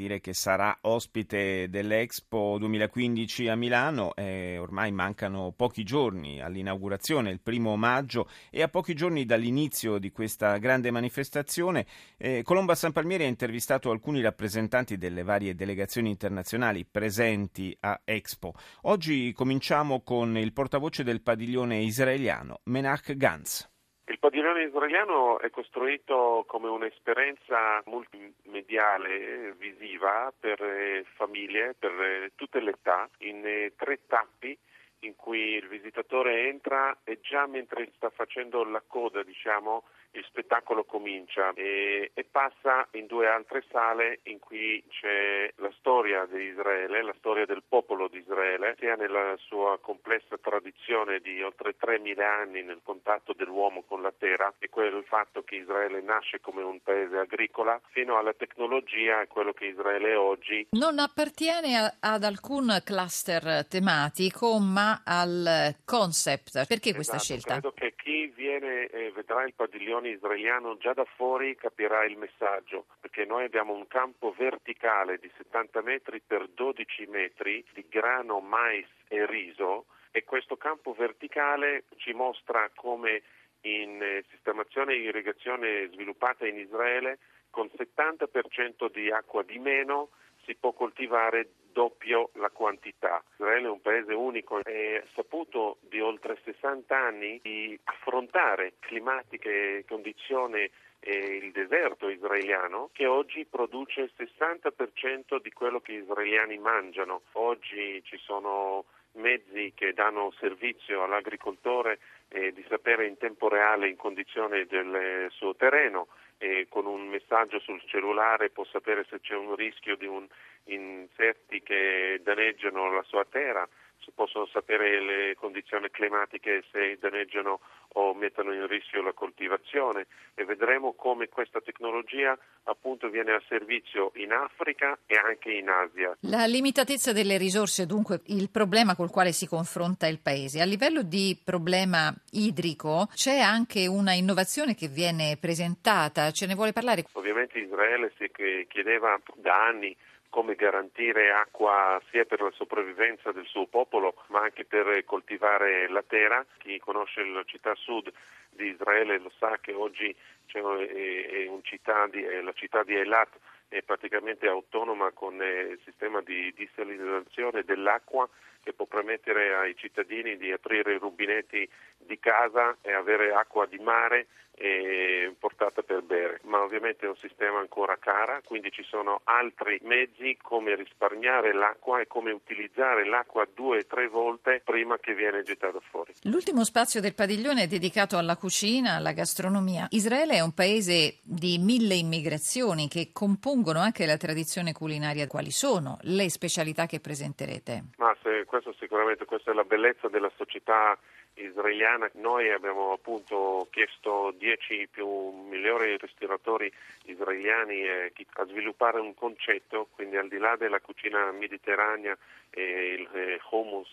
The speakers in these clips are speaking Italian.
dire che sarà ospite dell'Expo 2015 a Milano, eh, ormai mancano pochi giorni all'inaugurazione, il primo maggio, e a pochi giorni dall'inizio di questa grande manifestazione. Eh, Colomba San Palmieri ha intervistato alcuni rappresentanti delle varie delegazioni internazionali presenti a Expo. Oggi cominciamo con il portavoce del padiglione israeliano, Menach Gantz. Il padiglione israeliano è costruito come un'esperienza multimediale visiva per eh, famiglie, per eh, tutte le età, in eh, tre tappi in cui il visitatore entra e già mentre sta facendo la coda, diciamo, il spettacolo comincia e, e, passa in due altre sale in cui c'è la storia di Israele, la storia del popolo di Israele, sia nella sua complessa tradizione di oltre 3.000 anni nel contatto dell'uomo con la terra e quel fatto che Israele nasce come un paese agricola, fino alla tecnologia e quello che Israele è oggi. Non appartiene a, ad alcun cluster tematico, ma al concept. Perché questa esatto, scelta? Credo che chi viene e vedrà il padiglione israeliano già da fuori capirà il messaggio, perché noi abbiamo un campo verticale di 70 metri per 12 metri di grano, mais e riso e questo campo verticale ci mostra come in eh, sistemazione e irrigazione sviluppata in Israele con 70% di acqua di meno si può coltivare doppio la quantità. Israele è un paese unico ha saputo di oltre 60 anni di affrontare climatiche condizioni e il deserto israeliano che oggi produce il 60% di quello che gli israeliani mangiano. Oggi ci sono mezzi che danno servizio all'agricoltore eh, di sapere in tempo reale in condizione del suo terreno e con un messaggio sul cellulare può sapere se c'è un rischio di un insetti che danneggiano la sua terra, si possono sapere le condizioni climatiche se danneggiano o mettono in rischio la coltivazione e vedremo come questa tecnologia appunto viene a servizio in Africa e anche in Asia. La limitatezza delle risorse dunque il problema col quale si confronta il paese. A livello di problema idrico c'è anche una innovazione che viene presentata, ce ne vuole parlare? Ovviamente Israele si chiedeva da anni come garantire acqua sia per la sopravvivenza del suo popolo ma anche per coltivare la terra. Chi conosce la città sud di Israele lo sa che oggi è, città di, è la città di Eilat è praticamente autonoma con il sistema di desalinizzazione dell'acqua che può permettere ai cittadini di aprire i rubinetti di casa e avere acqua di mare e portata per bere, ma ovviamente è un sistema ancora cara, quindi ci sono altri mezzi come risparmiare l'acqua e come utilizzare l'acqua due o tre volte prima che viene gettata fuori. L'ultimo spazio del padiglione è dedicato alla cucina, alla gastronomia. Israele è un paese di mille immigrazioni che compongono anche la tradizione culinaria. Quali sono le specialità che presenterete? Ma se, questo sicuramente questa è la bellezza della società israeliana. Noi abbiamo appunto chiesto 10 più migliori ristoratori israeliani eh, a sviluppare un concetto, quindi al di là della cucina mediterranea, il eh, hummus,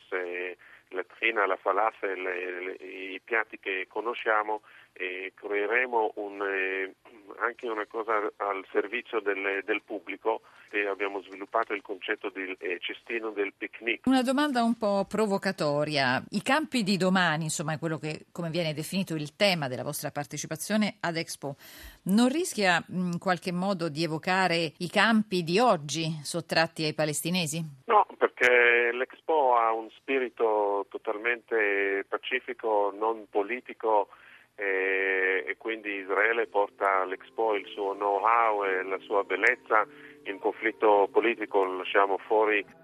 la trina, la falafel, i piatti che conosciamo, creeremo un, eh, anche una cosa al servizio del, del pubblico e abbiamo sviluppato il concetto del eh, cestino del picnic. Una domanda un po' provocatoria. I campi di domani, insomma, quello che come viene definito il tema della vostra partecipazione ad Expo, non rischia in qualche modo di evocare i campi di oggi sottratti ai palestinesi? No, perché l'Expo ha un spirito totalmente pacifico, non politico e, e quindi Israele porta all'Expo il suo know-how e la sua bellezza, il conflitto politico lo lasciamo fuori